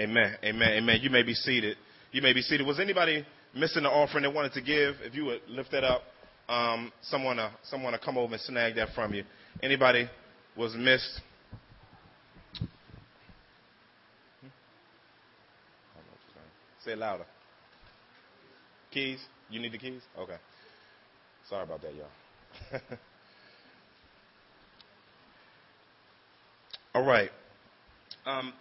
Amen. Amen. Amen. You may be seated. You may be seated. Was anybody missing the offering they wanted to give? If you would lift that up, um, someone, uh, someone to come over and snag that from you. Anybody was missed? Say louder. Keys? You need the keys? Okay. Sorry about that, y'all. All right. Um,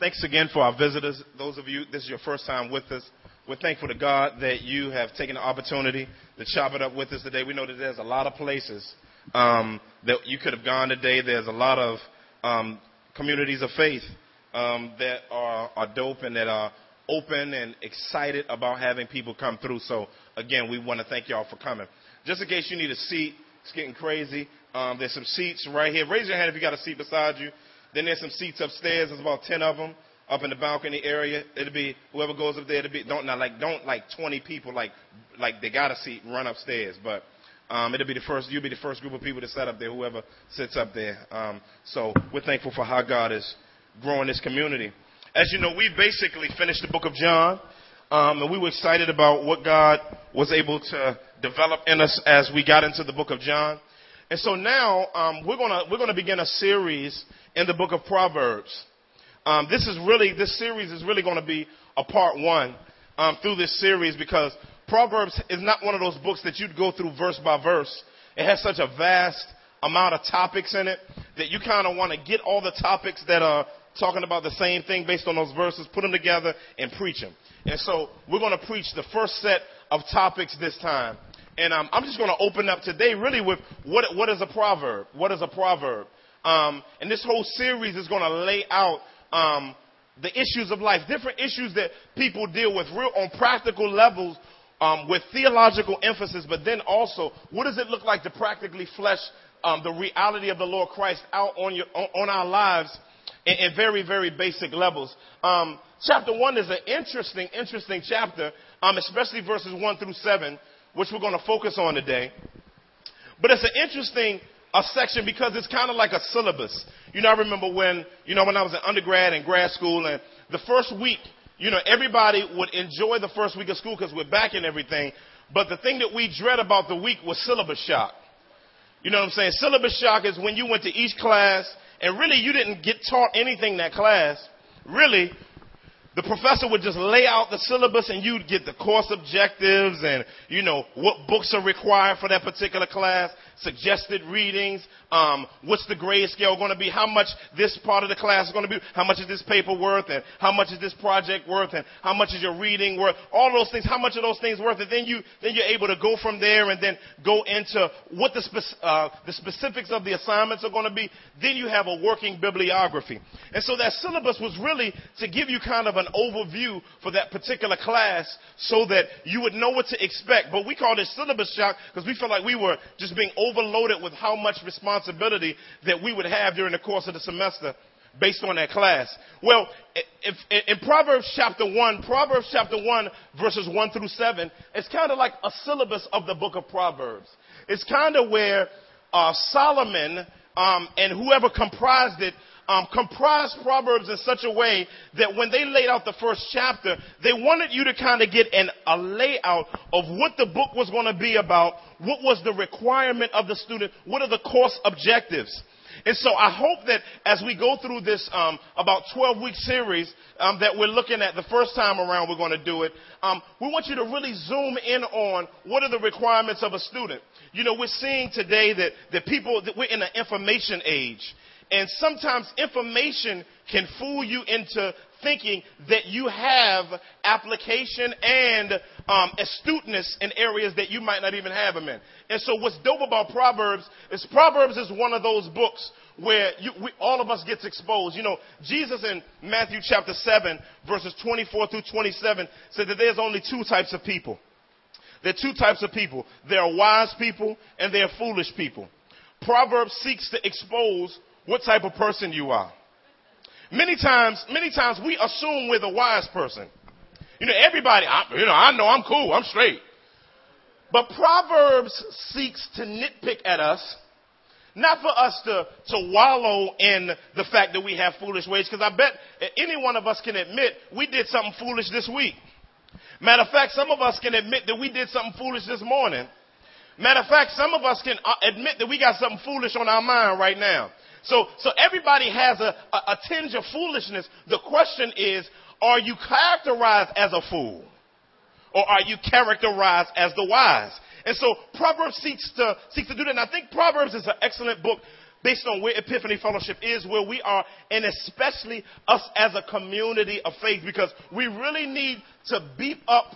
thanks again for our visitors. Those of you, this is your first time with us. We're thankful to God that you have taken the opportunity to chop it up with us today. We know that there's a lot of places um, that you could have gone today. There's a lot of um, communities of faith um, that are, are dope and that are open and excited about having people come through. So again, we want to thank y'all for coming. Just in case you need a seat, it's getting crazy. Um, there's some seats right here. Raise your hand if you got a seat beside you. Then there's some seats upstairs. There's about ten of them up in the balcony area. It'll be whoever goes up there. It'll be don't not like don't like 20 people like like they got a seat run upstairs, but um, it'll be the first. You'll be the first group of people to set up there. Whoever sits up there. Um, so we're thankful for how God is growing this community. As you know, we basically finished the book of John, um, and we were excited about what God was able to develop in us as we got into the book of John. And so now um, we're gonna we're gonna begin a series in the book of Proverbs. Um, this is really this series is really going to be a part one um, through this series because Proverbs is not one of those books that you'd go through verse by verse. It has such a vast amount of topics in it that you kind of want to get all the topics that are talking about the same thing based on those verses, put them together, and preach them. And so we're going to preach the first set of topics this time. And um, I'm just going to open up today really with what, what is a proverb? What is a proverb? Um, and this whole series is going to lay out um, the issues of life, different issues that people deal with real on practical levels um, with theological emphasis, but then also what does it look like to practically flesh um, the reality of the Lord Christ out on, your, on, on our lives in, in, very, very basic levels. Um, chapter 1 is an interesting, interesting chapter, um, especially verses 1 through 7, which we're going to focus on today. But it's an interesting a section because it's kind of like a syllabus. You know, I remember when, you know, when I was in undergrad and grad school and the first week, you know, everybody would enjoy the first week of school because we're back and everything. But the thing that we dread about the week was syllabus shock. You know what I'm saying? Syllabus shock is when you went to each class and really you didn't get taught anything in that class. Really, the professor would just lay out the syllabus and you'd get the course objectives and, you know, what books are required for that particular class suggested readings, um, what's the grade scale going to be, how much this part of the class is going to be, how much is this paper worth, and how much is this project worth, and how much is your reading worth, all those things, how much are those things worth, and then you, then you're able to go from there and then go into what the, spe- uh, the specifics of the assignments are going to be. Then you have a working bibliography. And so that syllabus was really to give you kind of an overview for that particular class so that you would know what to expect. But we called it syllabus shock because we felt like we were just being overloaded with how much responsibility that we would have during the course of the semester based on that class. Well, if, in Proverbs chapter 1, Proverbs chapter 1 verses 1 through 7, it's kind of like a syllabus of the book of Proverbs. It's kind of where uh, Solomon um, and whoever comprised it um, comprised Proverbs in such a way that when they laid out the first chapter, they wanted you to kind of get an, a layout of what the book was going to be about, what was the requirement of the student, what are the course objectives. And so I hope that as we go through this um, about 12 week series um, that we're looking at the first time around, we're going to do it. Um, we want you to really zoom in on what are the requirements of a student. You know, we're seeing today that, that people that we're in an information age. And sometimes information can fool you into thinking that you have application and um, astuteness in areas that you might not even have them in. And so, what's dope about Proverbs is Proverbs is one of those books where you, we, all of us gets exposed. You know, Jesus in Matthew chapter 7, verses 24 through 27, said that there's only two types of people. There are two types of people. There are wise people and there are foolish people. Proverbs seeks to expose what type of person you are. Many times, many times we assume we're the wise person. You know, everybody, I, you know, I know I'm cool, I'm straight. But Proverbs seeks to nitpick at us not for us to, to wallow in the fact that we have foolish ways, because I bet any one of us can admit we did something foolish this week. Matter of fact, some of us can admit that we did something foolish this morning. Matter of fact, some of us can uh, admit that we got something foolish on our mind right now. So, so everybody has a, a, a tinge of foolishness. The question is, are you characterized as a fool? Or are you characterized as the wise? And so Proverbs seeks to, seeks to do that. And I think Proverbs is an excellent book based on where Epiphany Fellowship is, where we are, and especially us as a community of faith, because we really need to beef up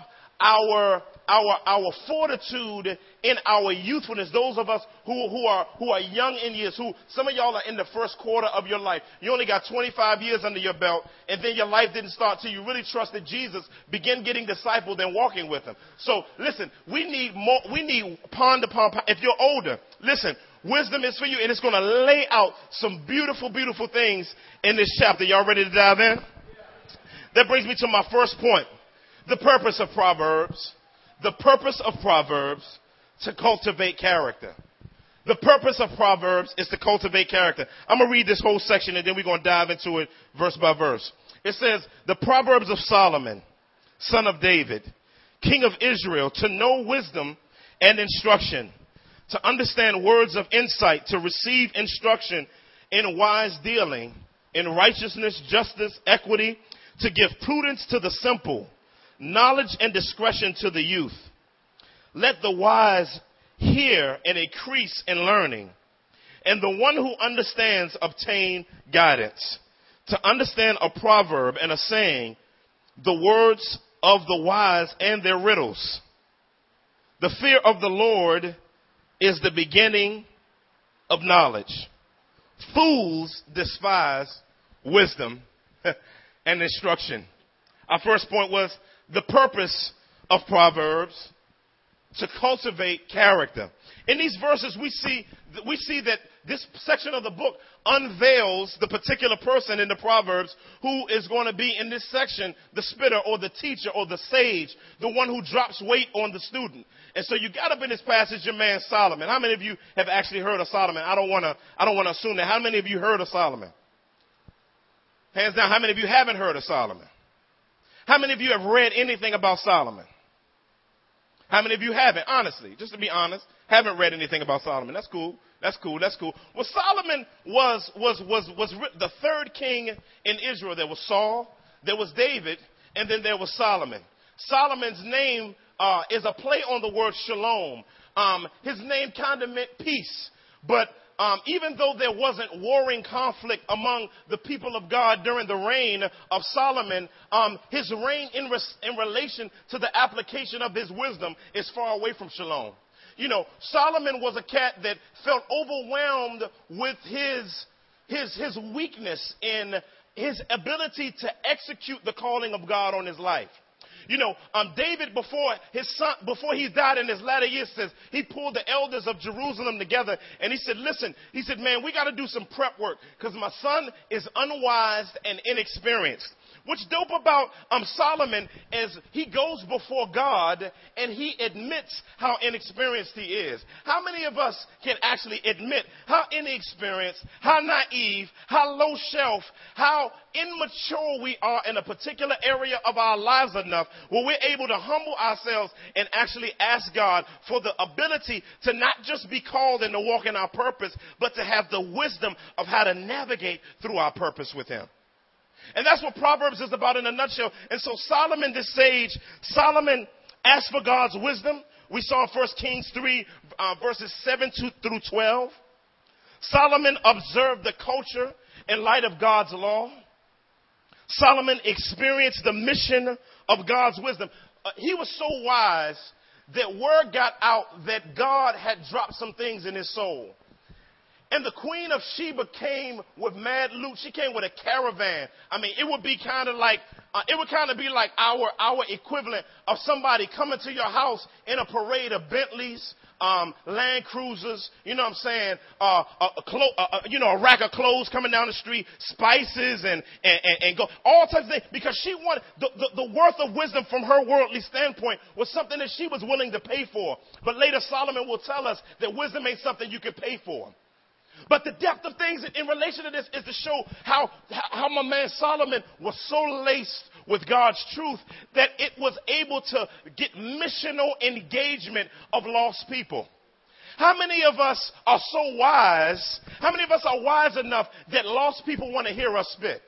our our, our fortitude in our youthfulness, those of us who, who, are, who are young in years, who some of y'all are in the first quarter of your life. You only got 25 years under your belt, and then your life didn't start till you really trusted Jesus, begin getting discipled and walking with him. So listen, we need more, we need pond upon pond. If you're older, listen, wisdom is for you, and it's to lay out some beautiful, beautiful things in this chapter. Y'all ready to dive in? That brings me to my first point. The purpose of Proverbs the purpose of Proverbs to cultivate character. The purpose of Proverbs is to cultivate character. I'm going to read this whole section and then we're going to dive into it verse by verse. It says, the Proverbs of Solomon, son of David, king of Israel, to know wisdom and instruction, to understand words of insight, to receive instruction in wise dealing, in righteousness, justice, equity, to give prudence to the simple, knowledge and discretion to the youth. Let the wise hear and increase in learning, and the one who understands obtain guidance. To understand a proverb and a saying, the words of the wise and their riddles. The fear of the Lord is the beginning of knowledge. Fools despise wisdom and instruction. Our first point was the purpose of Proverbs to cultivate character. In these verses, we see, we see that this section of the book unveils the particular person in the Proverbs who is going to be in this section the spitter or the teacher or the sage, the one who drops weight on the student. And so you got up in this passage your man Solomon. How many of you have actually heard of Solomon? I don't want to, I don't want to assume that. How many of you heard of Solomon? Hands down, how many of you haven't heard of Solomon? How many of you have read anything about Solomon? How many of you haven't? Honestly, just to be honest, haven't read anything about Solomon. That's cool. That's cool. That's cool. Well, Solomon was was was was the third king in Israel. There was Saul, there was David, and then there was Solomon. Solomon's name uh, is a play on the word shalom. Um, his name kind of meant peace, but um, even though there wasn't warring conflict among the people of God during the reign of Solomon, um, his reign in, res- in relation to the application of his wisdom is far away from shalom. You know, Solomon was a cat that felt overwhelmed with his, his, his weakness in his ability to execute the calling of God on his life. You know, um, David before his son, before he died in his latter years says he pulled the elders of Jerusalem together and he said, listen, he said, man, we got to do some prep work because my son is unwise and inexperienced. What's dope about um, Solomon is he goes before God and he admits how inexperienced he is. How many of us can actually admit how inexperienced, how naive, how low shelf, how immature we are in a particular area of our lives enough where we're able to humble ourselves and actually ask God for the ability to not just be called and to walk in our purpose, but to have the wisdom of how to navigate through our purpose with Him. And that's what Proverbs is about in a nutshell. And so Solomon, this sage, Solomon asked for God's wisdom. We saw in 1 Kings 3, uh, verses 7 to, through 12. Solomon observed the culture in light of God's law. Solomon experienced the mission of God's wisdom. Uh, he was so wise that word got out that God had dropped some things in his soul. And the queen of Sheba came with mad loot. She came with a caravan. I mean, it would be kind of like, uh, it would kind of be like our, our equivalent of somebody coming to your house in a parade of Bentleys, um, Land Cruisers, you know what I'm saying, uh, a, a clo- uh, you know, a rack of clothes coming down the street, spices and, and, and, and go, all types of things, because she wanted, the, the, the worth of wisdom from her worldly standpoint was something that she was willing to pay for. But later Solomon will tell us that wisdom ain't something you can pay for. But the depth of things in relation to this is to show how, how my man Solomon was so laced with God's truth that it was able to get missional engagement of lost people. How many of us are so wise? How many of us are wise enough that lost people want to hear us spit?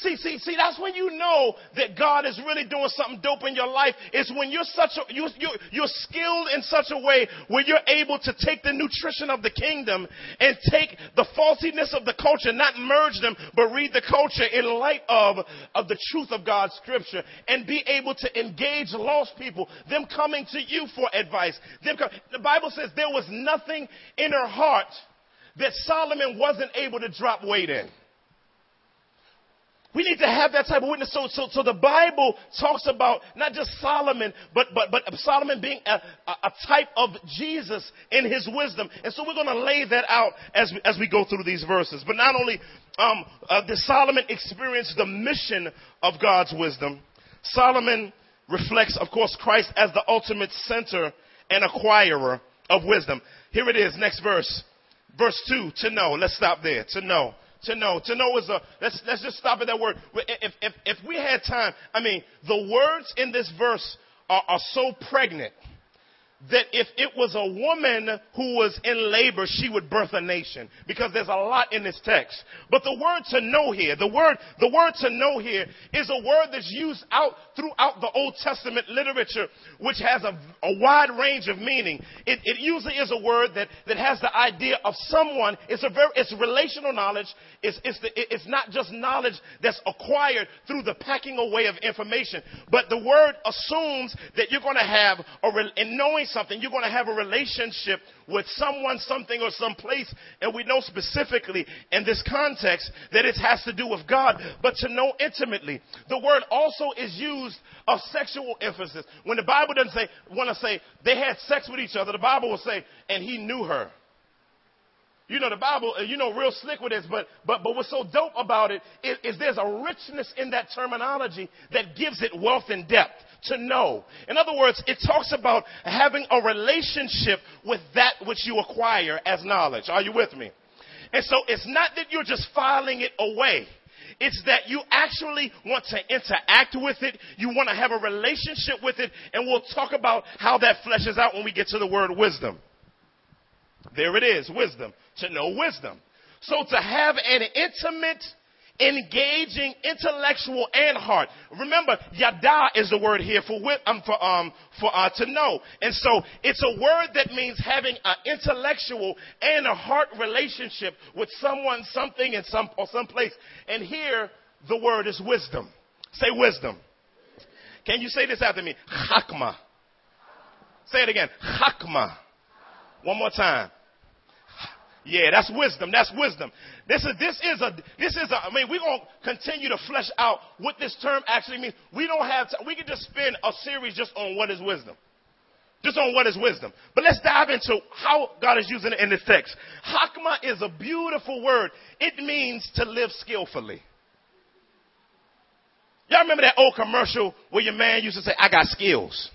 See, see, see, that's when you know that God is really doing something dope in your life. It's when you're such a, you, you, you're skilled in such a way where you're able to take the nutrition of the kingdom and take the faultiness of the culture, not merge them, but read the culture in light of, of the truth of God's scripture and be able to engage lost people, them coming to you for advice. Them come, the Bible says there was nothing in her heart that Solomon wasn't able to drop weight in. We need to have that type of witness. So, so, so the Bible talks about not just Solomon, but, but, but Solomon being a, a type of Jesus in his wisdom. And so we're going to lay that out as we, as we go through these verses. But not only um, uh, did Solomon experience the mission of God's wisdom, Solomon reflects, of course, Christ as the ultimate center and acquirer of wisdom. Here it is, next verse. Verse 2, to know. Let's stop there. To know to know. To know is a, let's, let's just stop at that word. If, if, if we had time, I mean, the words in this verse are, are so pregnant that if it was a woman who was in labor, she would birth a nation. Because there's a lot in this text. But the word to know here, the word, the word to know here is a word that's used out throughout the Old Testament literature, which has a, a wide range of meaning. It, it, usually is a word that, that has the idea of someone. It's a very, it's relational knowledge. It's, it's, the, it's not just knowledge that's acquired through the packing away of information. But the word assumes that you're going to have a, in knowing something, you're going to have a relationship with someone, something, or some place. And we know specifically in this context that it has to do with God, but to know intimately. The word also is used of sexual emphasis. When the Bible doesn't say, want to say they had sex with each other, the Bible will say, and he knew her. You know the Bible, uh, you know, real slick with this, but but but what's so dope about it is, is there's a richness in that terminology that gives it wealth and depth to know. In other words, it talks about having a relationship with that which you acquire as knowledge. Are you with me? And so it's not that you're just filing it away. It's that you actually want to interact with it. You want to have a relationship with it. And we'll talk about how that fleshes out when we get to the word wisdom. There it is, wisdom. To know wisdom. So to have an intimate engaging, intellectual, and heart. Remember, yada is the word here for um, for um for uh, to know, and so it's a word that means having an intellectual and a heart relationship with someone, something, in some or some place. And here, the word is wisdom. Say wisdom. Can you say this after me? Hakma. Say it again. Hakma. One more time. Yeah, that's wisdom. That's wisdom. This is, this is a, this is a, I mean, we're to continue to flesh out what this term actually means. We don't have, to, we can just spend a series just on what is wisdom. Just on what is wisdom. But let's dive into how God is using it in this text. Hakma is a beautiful word. It means to live skillfully. Y'all remember that old commercial where your man used to say, I got skills?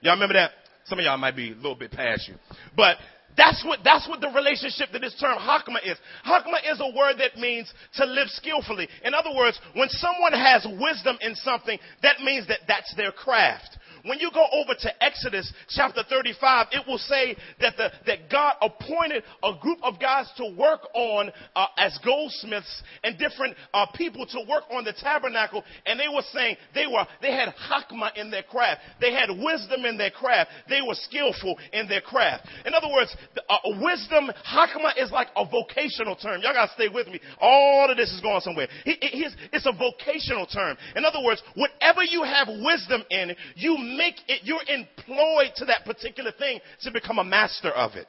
Y'all remember that? Some of y'all might be a little bit past you. But that's what, that's what the relationship that this term hakma is. Hakma is a word that means to live skillfully. In other words, when someone has wisdom in something, that means that that's their craft. When you go over to Exodus chapter 35, it will say that the, that God appointed a group of guys to work on uh, as goldsmiths and different uh, people to work on the tabernacle, and they were saying they were they had hakma in their craft, they had wisdom in their craft, they were skillful in their craft. In other words, the, uh, wisdom hakma is like a vocational term. Y'all gotta stay with me. All of this is going somewhere. it's a vocational term. In other words, whatever you have wisdom in, you make it, you're employed to that particular thing to become a master of it.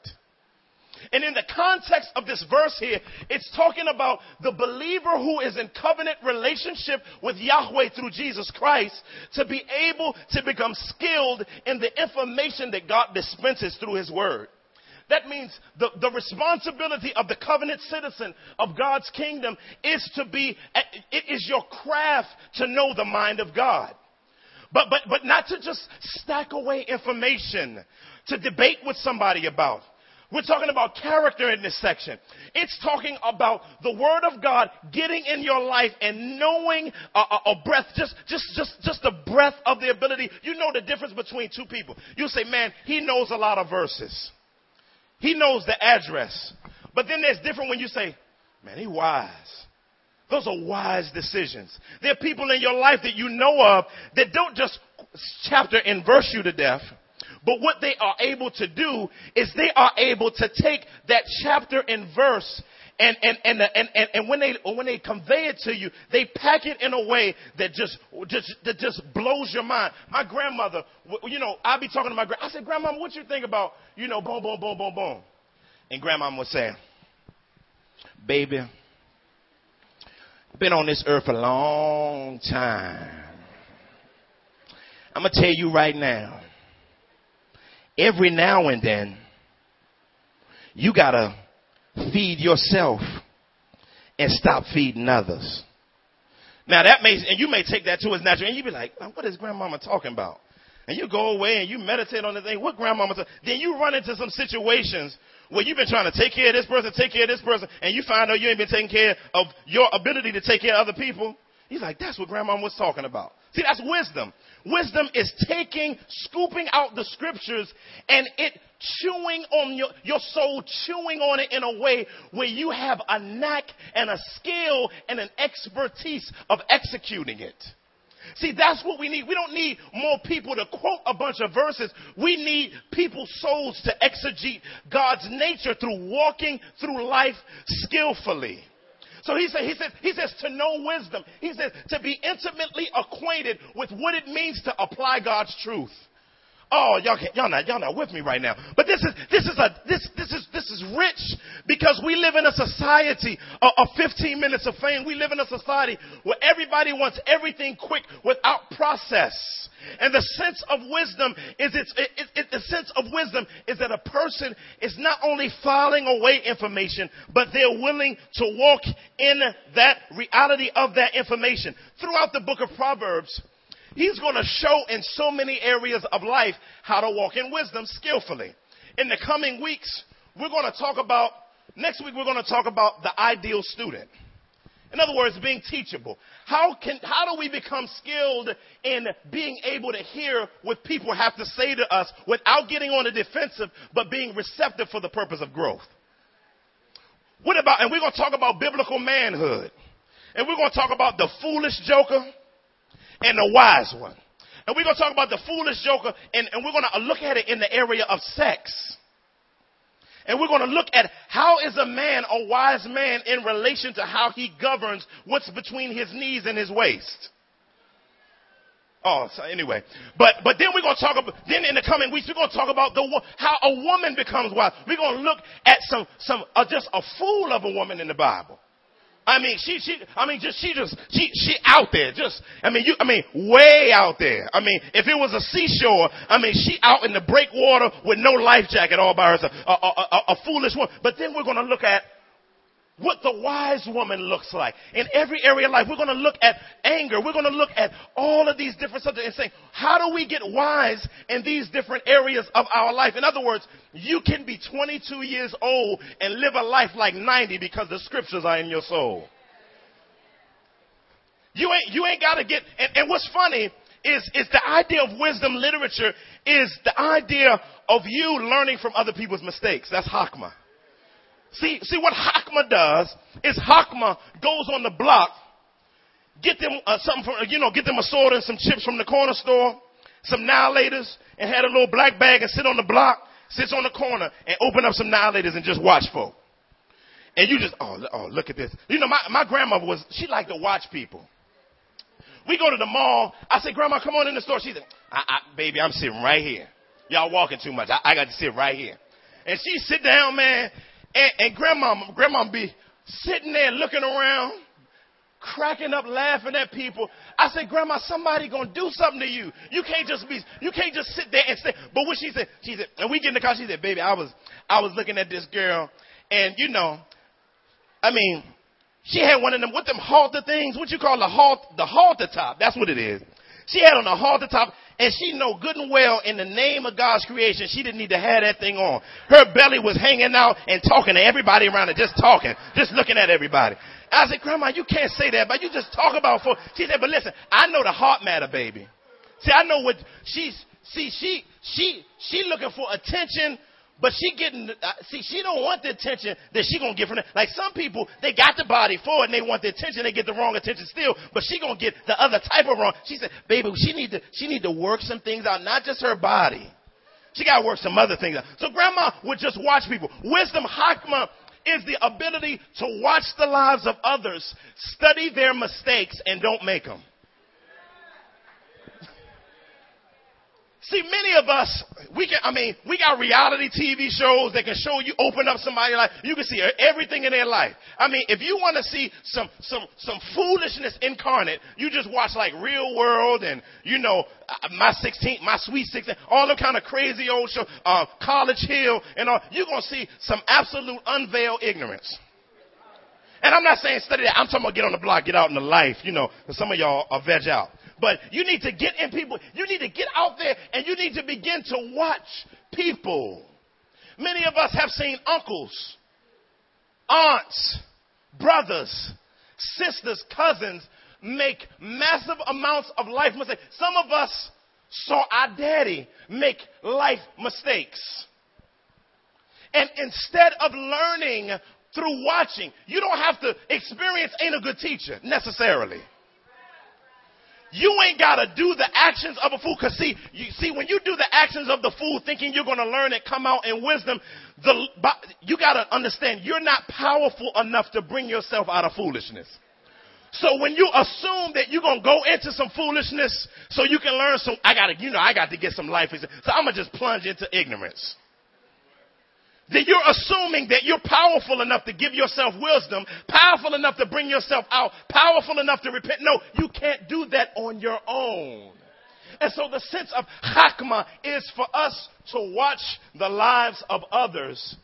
And in the context of this verse here, it's talking about the believer who is in covenant relationship with Yahweh through Jesus Christ to be able to become skilled in the information that God dispenses through His Word. That means the, the responsibility of the covenant citizen of God's kingdom is to be, it is your craft to know the mind of God. But, but, but not to just stack away information to debate with somebody about. We're talking about character in this section. It's talking about the Word of God getting in your life and knowing a, a, a, breath, just, just, just, just the breath of the ability. You know the difference between two people. You say, man, he knows a lot of verses. He knows the address. But then there's different when you say, man, he wise. Those are wise decisions. There are people in your life that you know of that don't just chapter and verse you to death but what they are able to do is they are able to take that chapter and verse and, and, and, and, and, and when they, when they convey it to you, they pack it in a way that just, just, that just blows your mind. My grandmother, you know, I'd be talking to my grand, I said, grandma, what you think about, you know, boom, boom, boom, boom, boom. And grandma would say, baby, been on this earth a long time. I'm going to tell you right now, every now and then, you gotta feed yourself and stop feeding others. Now that may, and you may take that too as natural, and you be like, what is grandmama talking about? And you go away and you meditate on the thing, what grandmama, talk? then you run into some situations where you've been trying to take care of this person, take care of this person, and you find out you ain't been taking care of your ability to take care of other people. He's like, that's what grandma was talking about. See, that's wisdom. Wisdom is taking, scooping out the scriptures and it chewing on your, your soul, chewing on it in a way where you have a knack and a skill and an expertise of executing it. See, that's what we need. We don't need more people to quote a bunch of verses. We need people's souls to exegete God's nature through walking through life skillfully. So he said, he says, he says to know wisdom. He says to be intimately acquainted with what it means to apply God's truth. Oh, y'all can't, y'all not, y'all not with me right now. But this is, this is a, this, this is, this is rich because we live in a society of, of 15 minutes of fame. We live in a society where everybody wants everything quick without process. And the sense of wisdom is it's, it, it, the sense of wisdom is that a person is not only filing away information, but they're willing to walk in that reality of that information. Throughout the book of Proverbs, He's going to show in so many areas of life how to walk in wisdom skillfully. In the coming weeks, we're going to talk about, next week we're going to talk about the ideal student. In other words, being teachable. How can, how do we become skilled in being able to hear what people have to say to us without getting on the defensive, but being receptive for the purpose of growth? What about, and we're going to talk about biblical manhood. And we're going to talk about the foolish joker and the wise one. And we're going to talk about the foolish joker, and, and we're going to look at it in the area of sex. And we're going to look at how is a man a wise man in relation to how he governs what's between his knees and his waist. Oh, so anyway, but but then we're going to talk about then in the coming weeks we're going to talk about the how a woman becomes wise. We're going to look at some some uh, just a fool of a woman in the Bible. I mean, she, she, I mean, just, she just, she, she out there, just, I mean, you, I mean, way out there. I mean, if it was a seashore, I mean, she out in the breakwater with no life jacket all by herself, a, a, a, a foolish one. But then we're going to look at what the wise woman looks like. In every area of life, we're going to look at anger. We're going to look at all of these different subjects and say, how do we get wise in these different areas of our life? In other words, you can be 22 years old and live a life like 90 because the scriptures are in your soul. You ain't, you ain't got to get, and, and what's funny is, is the idea of wisdom literature is the idea of you learning from other people's mistakes. That's Hakma. See, see what Does is Hakma goes on the block, get them uh, something from, you know, get them a sword and some chips from the corner store, some annihilators, and had a little black bag and sit on the block, sits on the corner and open up some annihilators and just watch folk. And you just, oh, oh, look at this. You know, my, my grandmother was, she liked to watch people. We go to the mall. I say, Grandma, come on in the store. She said, I, I, baby, I'm sitting right here. Y'all walking too much. I, I got to sit right here. And she sit down, man, and, and grandma, grandma be sitting there looking around, cracking up, laughing at people. I said, Grandma, somebody gonna do something to you. You can't just be, you can't just sit there and say. But what she said, she said, and we get in the car. She said, Baby, I was, I was looking at this girl, and you know, I mean, she had one of them, what them halter things, what you call the halt, the halter top. That's what it is. She had on a halter top, And she know good and well in the name of God's creation, she didn't need to have that thing on. Her belly was hanging out and talking to everybody around her, just talking, just looking at everybody. I said, Grandma, you can't say that, but you just talk about for. She said, but listen, I know the heart matter, baby. See, I know what she's, see, she, she, she looking for attention but she getting, uh, see, she don't want the attention that she gonna get from it. Like some people, they got the body for it and they want the attention, they get the wrong attention still, but she gonna get the other type of wrong. She said, baby, she need to, she need to work some things out, not just her body. She gotta work some other things out. So grandma would just watch people. Wisdom, hakma, is the ability to watch the lives of others, study their mistakes, and don't make them. See, many of us, we can, I mean, we got reality TV shows that can show you, open up somebody's life. You can see everything in their life. I mean, if you want to see some, some, some foolishness incarnate, you just watch like Real World and, you know, uh, My 16, My Sweet 16, all the kind of crazy old show, uh, College Hill and all. You're going to see some absolute unveiled ignorance. And I'm not saying study that. I'm talking about get on the block, get out in the life, you know, some of y'all are veg out. But you need to get in people. You need to get out there and you need to begin to watch people. Many of us have seen uncles, aunts, brothers, sisters, cousins make massive amounts of life mistakes. Some of us saw our daddy make life mistakes. And instead of learning through watching, you don't have to experience ain't a good teacher necessarily. You ain't got to do the actions of a fool. Cause see, you see, when you do the actions of the fool thinking you're to learn it, come out in wisdom, the, you got to understand you're not powerful enough to bring yourself out of foolishness. So when you assume that you're to go into some foolishness so you can learn some, I got to, you know, I got to get some life. So I'm to just plunge into ignorance then you're assuming that you're powerful enough to give yourself wisdom, powerful enough to bring yourself out, powerful enough to repent. No, you can't do that on your own. And so the sense of hakma is for us to watch the lives of others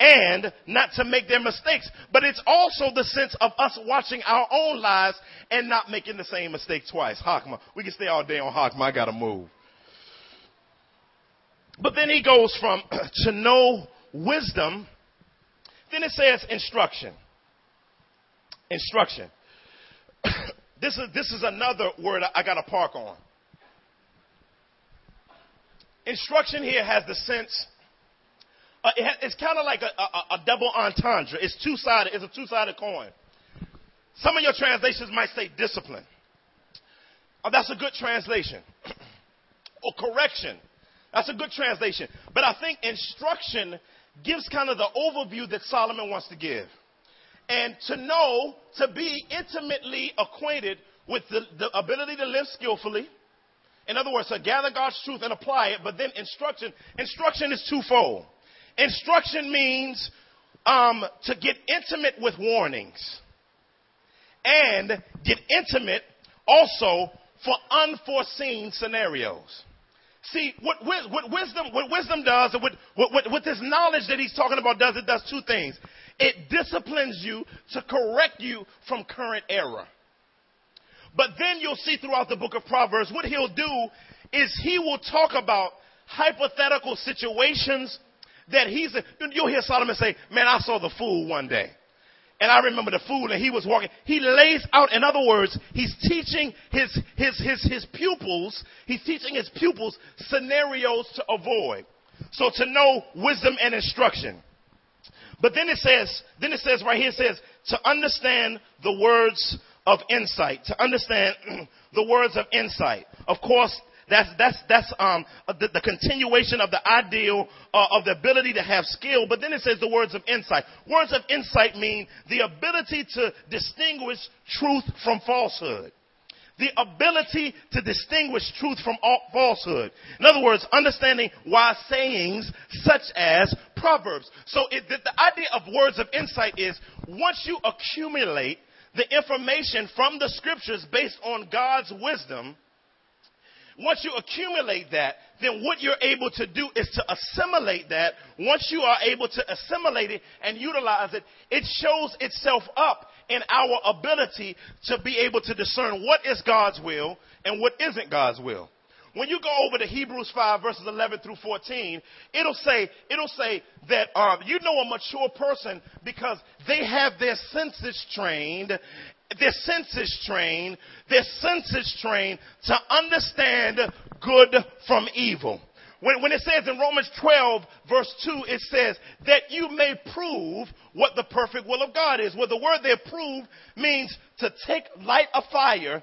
and not to make their mistakes. But it's also the sense of us watching our own lives and not making the same mistake twice. Hakma. We can stay all day on Hakma. I gotta move. But then he goes from to know wisdom. Then it says instruction. Instruction. this is this is another word I, got to park on. Instruction here has the sense. Uh, it it's kind of like a, a, a, double entendre. It's two sided. It's a two sided coin. Some of your translations might say discipline. Oh, that's a good translation. or correction. That's a good translation. But I think instruction gives kind of the overview that Solomon wants to give. And to know, to be intimately acquainted with the, the ability to live skillfully. In other words, to gather God's truth and apply it. But then instruction, instruction is twofold. Instruction means um, to get intimate with warnings and get intimate also for unforeseen scenarios. See, what, what, wisdom, what wisdom does, what, what, what this knowledge that he's talking about does, it does two things. It disciplines you to correct you from current error. But then you'll see throughout the book of Proverbs, what he'll do is he will talk about hypothetical situations that he's, you'll hear Solomon say, man, I saw the fool one day. And I remember the fool and he was walking. He lays out, in other words, he's teaching his, his, his, his pupils, he's teaching his pupils scenarios to avoid. So to know wisdom and instruction. But then it says, then it says right here, it says, to understand the words of insight, to understand the words of insight. Of course, that's, that's, that's um, the, the continuation of the ideal uh, of the ability to have skill. But then it says the words of insight. Words of insight mean the ability to distinguish truth from falsehood. The ability to distinguish truth from falsehood. In other words, understanding why sayings such as Proverbs. So it, the, the idea of words of insight is once you accumulate the information from the scriptures based on God's wisdom, once you accumulate that, then what you're able to do is to assimilate that. Once you are able to assimilate it and utilize it, it shows itself up in our ability to be able to discern what is God's will and what isn't God's will. when you go over to Hebrews 5 verses 11 through 14, it'll say, it'll say that, um, you know a mature person because they have their senses trained, their senses trained, their senses trained to understand good from evil. When, when, it says in Romans 12, verse 2, it says that you may prove what the perfect will of God is. Well, the word there, prove, means to take, light a fire,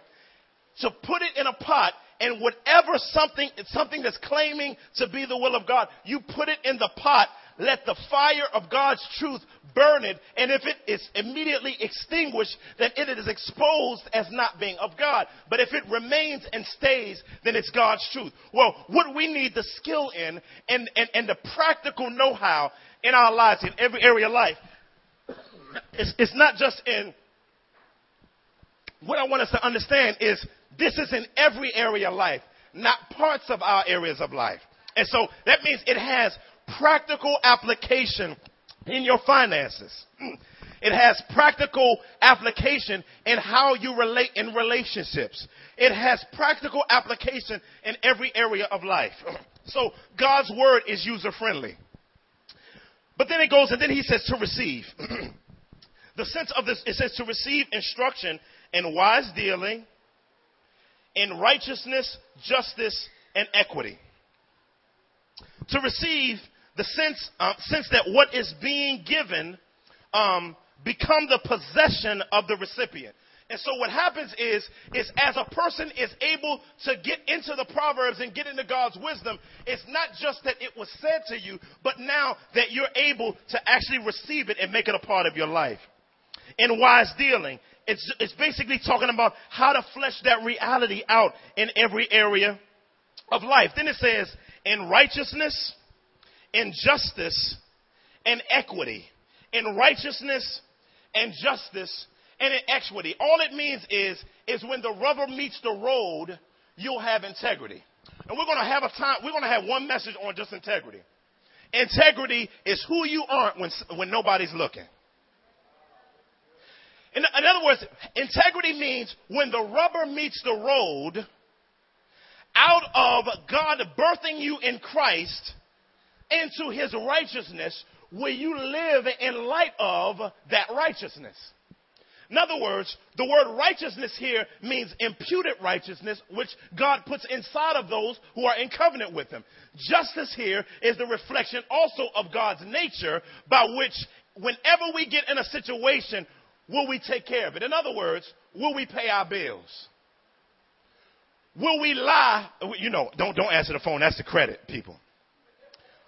to put it in a pot, and whatever something, something that's claiming to be the will of God, you put it in the pot, let the fire of God's truth burn it, and if it is immediately extinguished, then it is exposed as not being of God. But if it remains and stays, then it's God's truth. Well, what we need the skill in and, and, and the practical know-how in our lives, in every area of life, it's, it's not just in what I want us to understand is this is in every area of life, not parts of our areas of life. And so that means it has practical application in your finances. It has practical application in how you relate in relationships. It has practical application in every area of life. So God's word is user friendly. But then it goes and then he says to receive. the sense of this, it says to receive instruction in wise dealing, in righteousness, justice, and equity. To receive the sense, uh, sense that what is being given um, become the possession of the recipient. And so what happens is, is as a person is able to get into the Proverbs and get into God's wisdom, it's not just that it was said to you, but now that you're able to actually receive it and make it a part of your life. In wise dealing, it's, it's basically talking about how to flesh that reality out in every area of life. Then it says, in righteousness, in justice, and equity. In righteousness and justice and in equity. All it means is, is when the rubber meets the road, you'll have integrity. And we're going to have a time, we're going to have one message on just integrity. Integrity is who you aren't when, when nobody's looking. In, in other words, integrity means when the rubber meets the road, out of God birthing you in Christ into his righteousness, will you live in light of that righteousness? In other words, the word righteousness here means imputed righteousness, which God puts inside of those who are in covenant with Him. Justice here is the reflection also of God's nature by which whenever we get in a situation Will we take care of it? In other words, will we pay our bills? Will we lie? You know, don't don't answer the phone. That's the credit, people.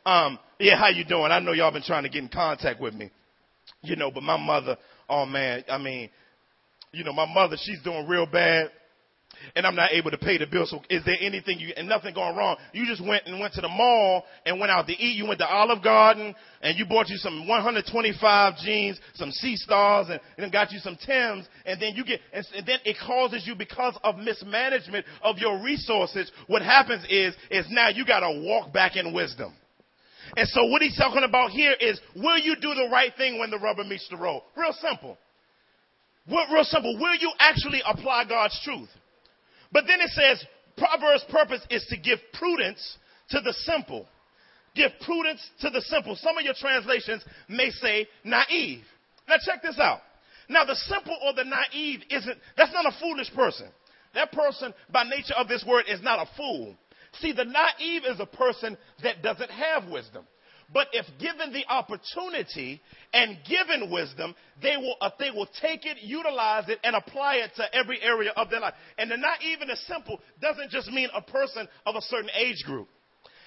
Um, yeah, how you doing? I know y'all been trying to get in contact with me. You know, but my mother, oh man, I mean, you know, my mother, she's doing real bad and I'm not able to pay the bill. So is there anything you, and nothing going wrong? You just went and went to the mall and went out to eat. You went to Olive Garden and you bought you some 125 jeans, some G-Stars and, and got you some Tims. And then you get, and, and then it causes you because of mismanagement of your resources. What happens is, is now you got to walk back in wisdom. And so what he's talking about here is, will you do the right thing when the rubber meets the road? Real simple. Real simple. Will you actually apply God's truth? But then it says, Proverbs' purpose is to give prudence to the simple. Give prudence to the simple. Some of your translations may say naive. Now check this out. Now the simple or the naive isn't, that's not a foolish person. That person, by nature of this word, is not a fool. See, the naive is a person that doesn't have wisdom. But if given the opportunity and given wisdom, they will, uh, they will take it, utilize it, and apply it to every area of their life. And the not even as simple doesn't just mean a person of a certain age group.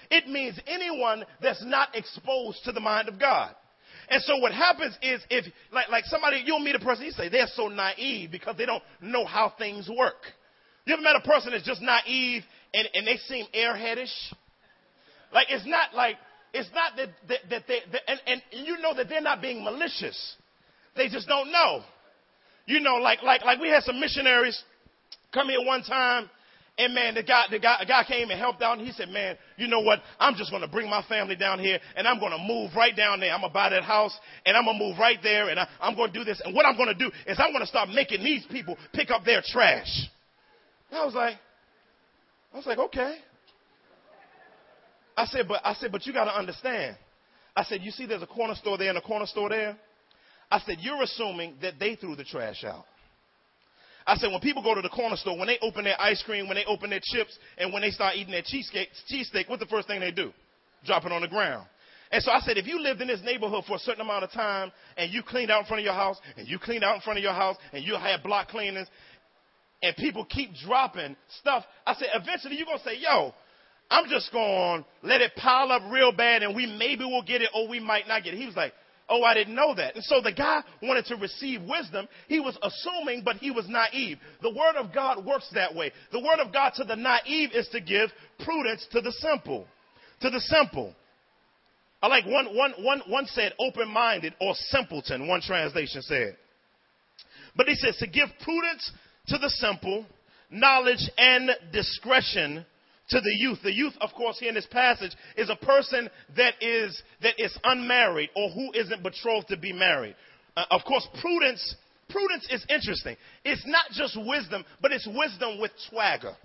It means anyone that's not exposed to the mind of God. And so what happens is if, like, like somebody, you'll meet a person, you say, they're so naive because they don't know how things work. You ever met a person that's just naive and, and they seem airheadish? Like, it's not like, it's not that, that, that they, that, and, and you know that they're not being malicious. They just don't know. You know, like, like, like we had some missionaries come here one time and man, the guy, the guy, a guy came and helped out and he said, man, you know what? I'm just going to bring my family down here and I'm going to move right down there. I'm going to buy that house and I'm going to move right there and I, I'm going to do this. And what I'm going to do is I'm going to start making these people pick up their trash. And I was like, I was like, okay. I said, but I said, but you got to understand. I said, you see, there's a corner store there and a corner store there. I said, you're assuming that they threw the trash out. I said, when people go to the corner store, when they open their ice cream, when they open their chips, and when they start eating their cheesecake, cheesesteak, what's the first thing they do? Drop it on the ground. And so I said, if you lived in this neighborhood for a certain amount of time, and you cleaned out in front of your house, and you cleaned out in front of your house, and you had block cleaners, and people keep dropping stuff, I said, eventually you're going to say, yo, I'm just going to let it pile up real bad, and we maybe will get it, or we might not get it. He was like, Oh, I didn't know that. And so the guy wanted to receive wisdom. He was assuming, but he was naive. The word of God works that way. The word of God to the naive is to give prudence to the simple. To the simple. I like one, one, one, one said open minded or simpleton, one translation said. But he says to give prudence to the simple, knowledge and discretion to the youth. The youth, of course, here in this passage is a person that is, that is unmarried or who isn't betrothed to be married. Uh, of course, prudence, prudence is interesting. It's not just wisdom, but it's wisdom with swagger.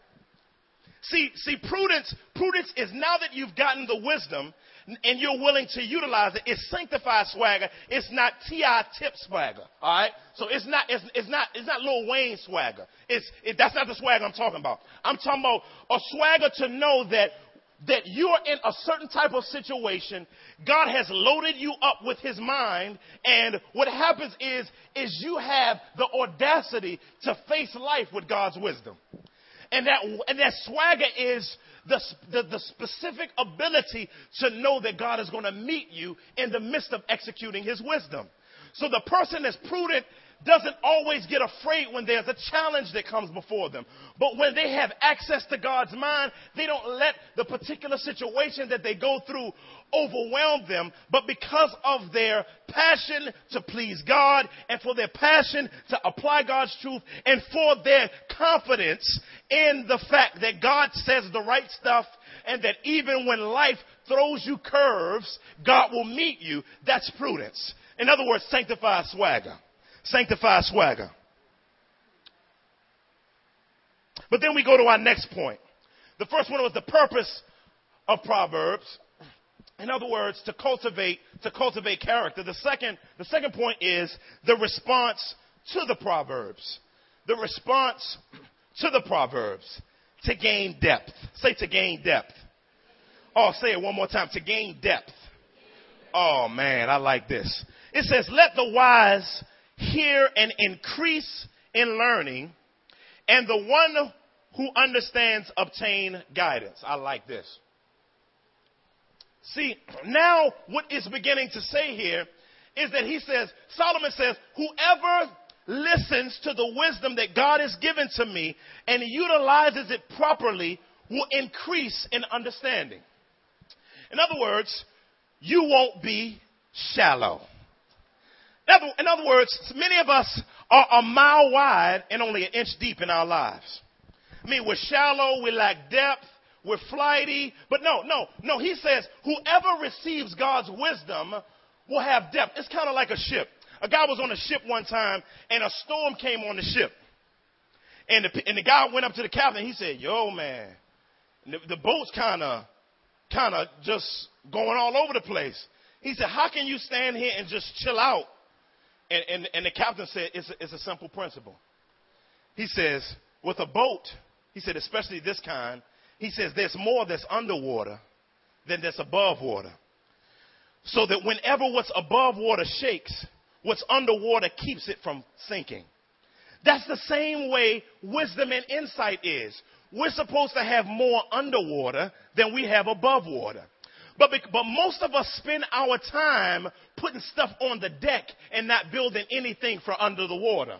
See, see, prudence, prudence is now that you've gotten the wisdom and you're willing to utilize it, it's sanctified swagger. It's not T.I. tip swagger. All right. So it's not, it's, it's not, it's not Lil Wayne swagger. It's, it, that's not the swagger I'm talking about. I'm talking about a swagger to know that that you're in a certain type of situation. God has loaded you up with his mind. And what happens is, is you have the audacity to face life with God's wisdom. And that, and that swagger is the, the, the specific ability to know that God is going to meet you in the midst of executing his wisdom. So the person that's prudent doesn't always get afraid when there's a challenge that comes before them. But when they have access to God's mind, they don't let the particular situation that they go through overwhelm them. But because of their passion to please God and for their passion to apply God's truth and for their confidence in the fact that God says the right stuff and that even when life throws you curves, God will meet you, that's prudence. In other words, sanctified swagger sanctified swagger. But then we go to our next point. The first one was the purpose of Proverbs. In other words, to cultivate, to cultivate character. The second, the second point is the response to the Proverbs. The response to the Proverbs. To gain depth. Say to gain depth. Oh, say it one more time. To gain depth. Oh man, I like this. It says, let the wise hear and increase in learning, and the one who understands obtain guidance. I like this. See, now what is beginning to say here is that he says, Solomon says, whoever listens to the wisdom that God has given to me and utilizes it properly will increase in understanding. In other words, you won't be shallow. In other, in other words, many of us are a mile wide and only an inch deep in our lives. I mean, we're shallow, we lack depth, we're flighty. But no, no, no. He says, whoever receives God's wisdom will have depth. It's kind of like a ship. A guy was on a ship one time and a storm came on the ship. And the, and the guy went up to the captain. He said, yo, man, the, the boat's kind of, kind of just going all over the place. He said, how can you stand here and just chill out and, and, and the captain said, it's a, it's a simple principle. He says, with a boat, he said, especially this kind, he says, there's more that's underwater than that's above water. So that whenever what's above water shakes, what's underwater keeps it from sinking. That's the same way wisdom and insight is. We're supposed to have more underwater than we have above water. But, but most of us spend our time putting stuff on the deck and not building anything for under the water.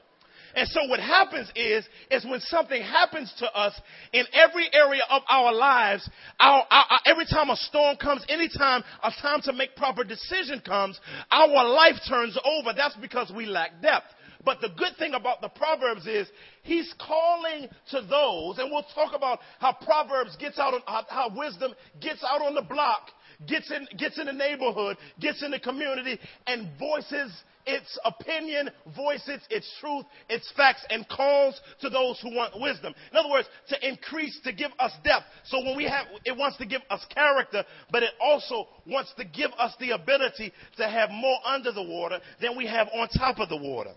And so what happens is, is when something happens to us in every area of our lives, our, our, our, every time a storm comes, anytime a time to make proper decision comes, our life turns over. That's because we lack depth. But the good thing about the Proverbs is he's calling to those, and we'll talk about how Proverbs gets out on, how wisdom gets out on the block gets in, gets in the neighborhood, gets in the community, and voices its opinion, voices its truth, its facts, and calls to those who want wisdom. In other words, to increase, to give us depth. So when we have, it wants to give us character, but it also wants to give us the ability to have more under the water than we have on top of the water.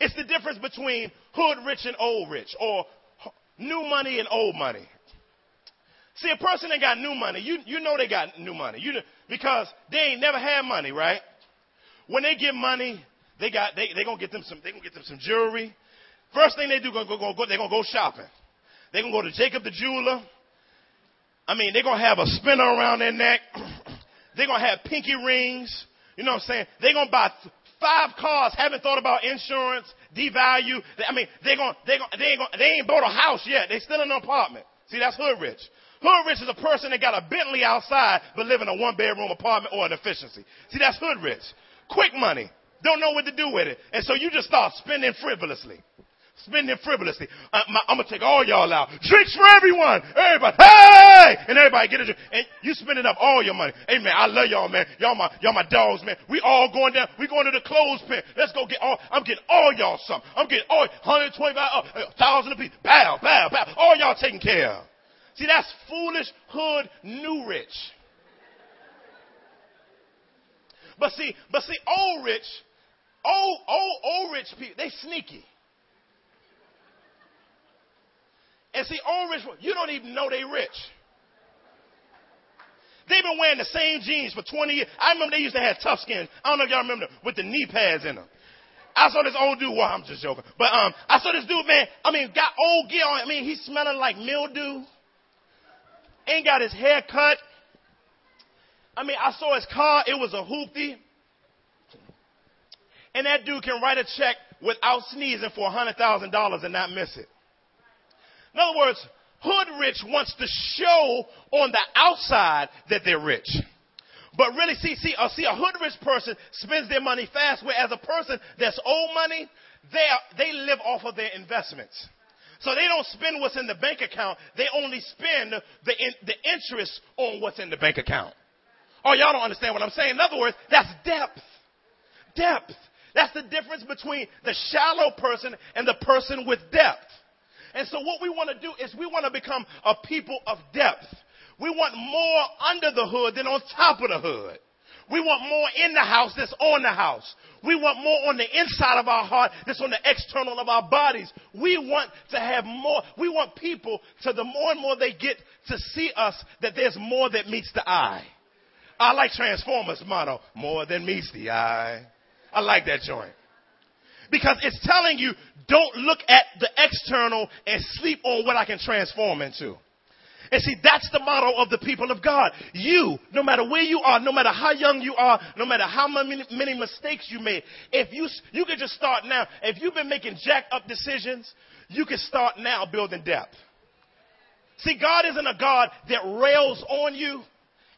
It's the difference between hood rich and old rich, or new money and old money. See, a person that got new money, you, you know they got new money. You, because they ain't never had money, right? When they get money, they got they they gonna get them some they gonna get them some jewelry. First thing they do, gonna go, go, go they're gonna go shopping. They're gonna go to Jacob the jeweler. I mean, they're gonna have a spinner around their neck. they're gonna have pinky rings. You know what I'm saying? They're gonna buy five cars, haven't thought about insurance, devalue. I mean, they're gonna, they gonna, they ain't gonna, they ain't bought a house yet. They still in an apartment. See, that's hood rich. Hood rich is a person that got a Bentley outside, but live in a one bedroom apartment or an efficiency. See, that's hood rich. Quick money. Don't know what to do with it. And so you just start spending frivolously. Spending frivolously. Uh, I'm gonna take all y'all out. Drinks for everyone. Everybody. Hey! And everybody get a drink. And you spending up all your money. Hey man, I love y'all, man. Y'all my, y'all my dogs, man. We all going down. We going to the clothes pen. Let's go get all, I'm getting all y'all something. I'm getting all, 125, uh, 1,000 a piece. Bow, bow, bow. All y'all taken care of. See, that's foolish hood new rich. But see, but see, old rich, old, old, old rich people, they sneaky. And see, old rich, you don't even know they rich. They've been wearing the same jeans for 20 years. I remember they used to have Toughskins. I don't know if y'all remember with the knee pads in them. I saw this old dude. Well, I'm just joking, but um, I saw this dude, man. I mean, got old gear on. I mean, he's smelling like mildew. Ain't got his hair cut. I mean, I saw his car. It was a hoopty. And that dude can write a check without sneezing for $100,000 and not miss it. In other words, hood rich wants to show on the outside that they're rich. But really, see, see, uh, see, a hood rich person spends their money fast, whereas a person that's old money, they, are, they live off of their investments. So they don't spend what's in the bank account. They only spend the, in, the interest on what's in the bank account. Oh, y'all don't understand what I'm saying. In other words, that's depth. Depth. That's the difference between the shallow person and the person with depth. And so what we want to do is we want to become a people of depth. We want more under the hood than on top of the hood. We want more in the house that's on the house. We want more on the inside of our heart that's on the external of our bodies. We want to have more. We want people to the more and more they get to see us that there's more that meets the eye. I like Transformers motto, more than meets the eye. I like that joint. Because it's telling you, don't look at the external and sleep on what I can transform into. And see, that's the motto of the people of God. You, no matter where you are, no matter how young you are, no matter how many, many mistakes you made, if you, you can just start now. If you've been making jack up decisions, you can start now building depth. See, God isn't a God that rails on you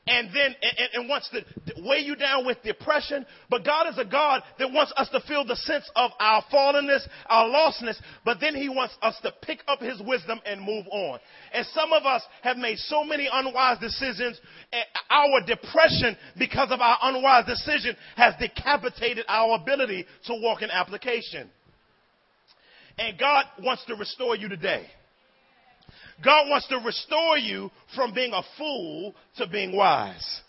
and then and, and, wants to weigh you down with depression. But God is a God that wants us to feel the sense of our fallenness, our lostness, but then He wants us to pick up His wisdom and move on. And some of us have made so many unwise decisions. Our depression, because of our unwise decision, has decapitated our ability to walk in application. And God wants to restore you today. God wants to restore you from being a fool to being wise.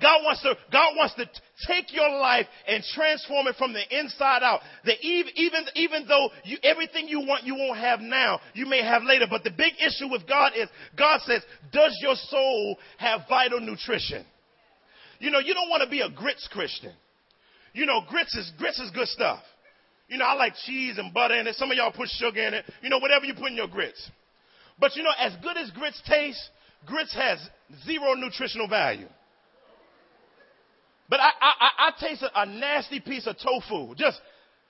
God wants to, God wants to take your life and transform it from the inside out. That even, even, even though you, everything you want, you won't have now, you may have later. But the big issue with God is, God says, does your soul have vital nutrition? You know, you don't want to be a grits Christian. You know, grits is, grits is good stuff. You know, I like cheese and butter in it. Some of y'all put sugar in it. You know, whatever you put in your grits. But you know, as good as grits taste, grits has zero nutritional value. But I, I, I taste a, a nasty piece of tofu. Just,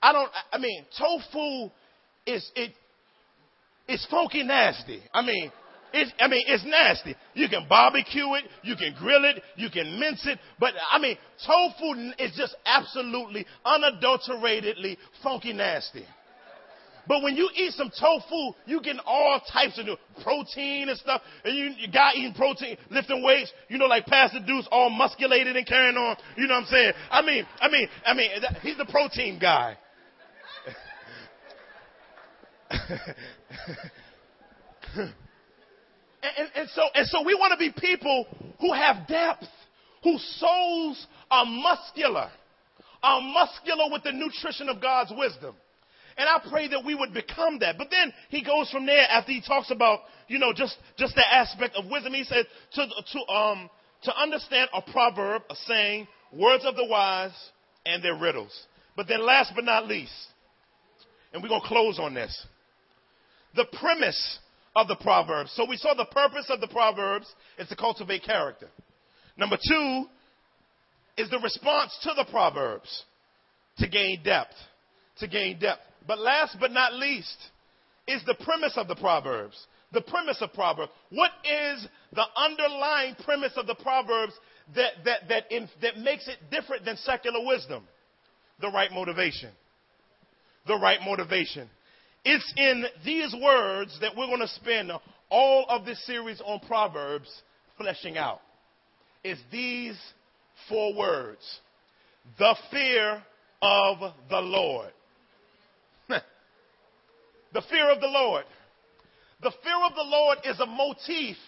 I don't, I mean, tofu is, it, it's funky nasty. I mean, it's, I mean, it's nasty. You can barbecue it, you can grill it, you can mince it, but I mean, tofu is just absolutely unadulteratedly funky nasty. But when you eat some tofu, you getting all types of protein and stuff. And you, you got eating protein, lifting weights, you know, like Pastor Deuce, all musculated and carrying on. You know what I'm saying? I mean, I mean, I mean, he's the protein guy. and, and, and, so, and so we want to be people who have depth, whose souls are muscular, are muscular with the nutrition of God's wisdom. And I pray that we would become that. But then he goes from there after he talks about, you know, just, just the aspect of wisdom. He says to, to, um, to understand a proverb, a saying, words of the wise and their riddles. But then last but not least, and we're going to close on this, the premise of the proverbs. So we saw the purpose of the proverbs is to cultivate character. Number two is the response to the proverbs to gain depth. To gain depth. But last but not least is the premise of the Proverbs. The premise of Proverbs. What is the underlying premise of the Proverbs that, that, that, in, that makes it different than secular wisdom? The right motivation. The right motivation. It's in these words that we're going to spend all of this series on Proverbs fleshing out. It's these four words. The fear of the Lord. The fear of the Lord. The fear of the Lord is a motif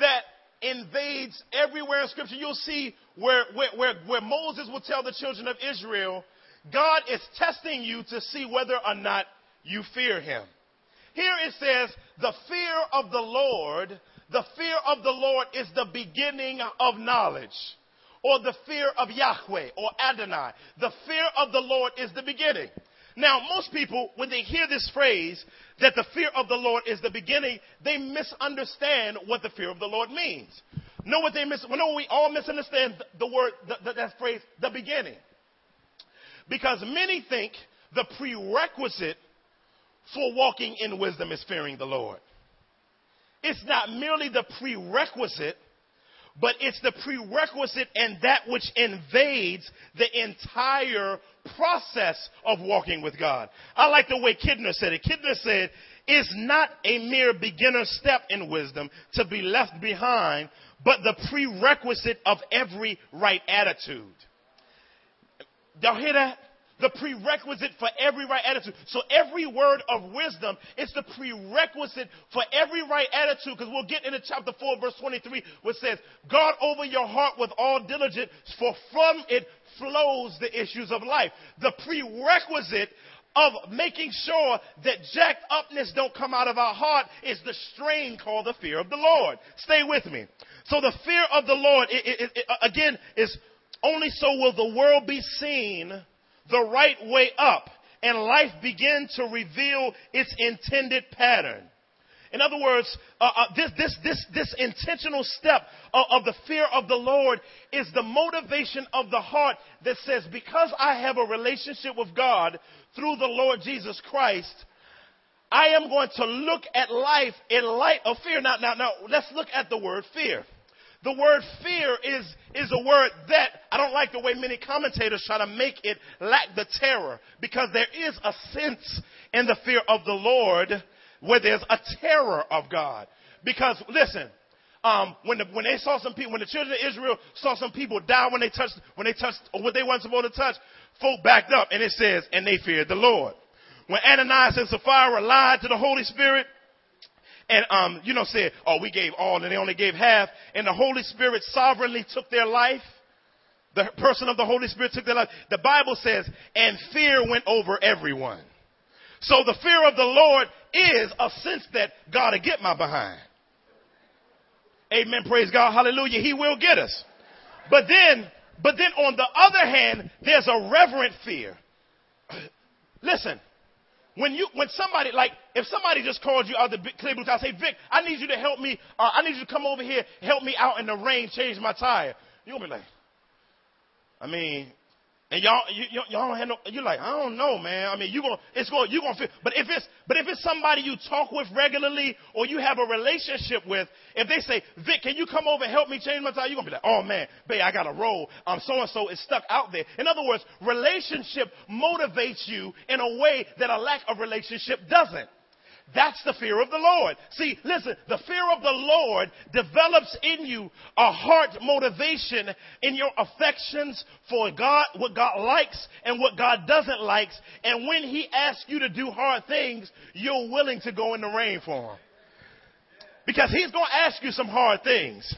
that invades everywhere in Scripture. You'll see where, where, where, Moses will tell the children of Israel, God is testing you to see whether or not you fear him. Here it says, the fear of the Lord, the fear of the Lord is the beginning of knowledge. Or the fear of Yahweh or Adonai. The fear of the Lord is the beginning. Now, most people, when they hear this phrase, that the fear of the Lord is the beginning, they misunderstand what the fear of the Lord means. Know what they miss? No, we all misunderstand the word, the, the, that phrase, the beginning. Because many think the prerequisite for walking in wisdom is fearing the Lord. It's not merely the prerequisite, but it's the prerequisite and that which invades the entire process of walking with God. I like the way Kidner said it. Kidner said, it's not a mere beginner step in wisdom to be left behind, but the prerequisite of every right attitude. Y'all hear that? The prerequisite for every right attitude. So every word of wisdom is the prerequisite for every right attitude because we'll get into chapter 4 verse 23 which says, guard over your heart with all diligence for from it flows the issues of life. The prerequisite of making sure that jacked upness don't come out of our heart is the strain called the fear of the Lord. Stay with me. So the fear of the Lord, it, it, it, again, is only so will the world be seen the right way up and life begin to reveal its intended pattern. In other words, uh, uh, this, this, this, this intentional step of, of the fear of the Lord is the motivation of the heart that says, because I have a relationship with God through the Lord Jesus Christ, I am going to look at life in light of fear. Now, now, now, let's look at the word fear. The word fear is, is a word that I don't like the way many commentators try to make it lack the terror because there is a sense in the fear of the Lord where there's a terror of God. Because listen, um, when, the, when they saw some people, when the children of Israel saw some people die when they touched, when they touched what they weren't supposed to touch, folk backed up and it says, and they feared the Lord. When Ananias and Sapphira lied to the Holy Spirit, and um, you know, said, "Oh, we gave all, and they only gave half," and the Holy Spirit sovereignly took their life. The person of the Holy Spirit took their life. The Bible says, "And fear went over everyone." So the fear of the Lord is a sense that God will get my behind. Amen. Praise God. Hallelujah. He will get us. But then, but then on the other hand, there's a reverent fear. Listen, when you, when somebody, like, if somebody just called you out the clear blue tire, say, Vic, I need you to help me, uh, I need you to come over here, help me out in the rain, change my tire. You'll be like, I mean, And y'all, you, y'all don't have no, you're like, I don't know, man. I mean, you going it's going, you gonna feel, but if it's, but if it's somebody you talk with regularly or you have a relationship with, if they say, Vic, can you come over and help me change my tire? You're gonna be like, oh man, babe, I got a roll. Um, so and so is stuck out there. In other words, relationship motivates you in a way that a lack of relationship doesn't. That's the fear of the Lord. See, listen, the fear of the Lord develops in you a heart motivation in your affections for God, what God likes and what God doesn't like. And when He asks you to do hard things, you're willing to go in the rain for Him. Because He's going to ask you some hard things.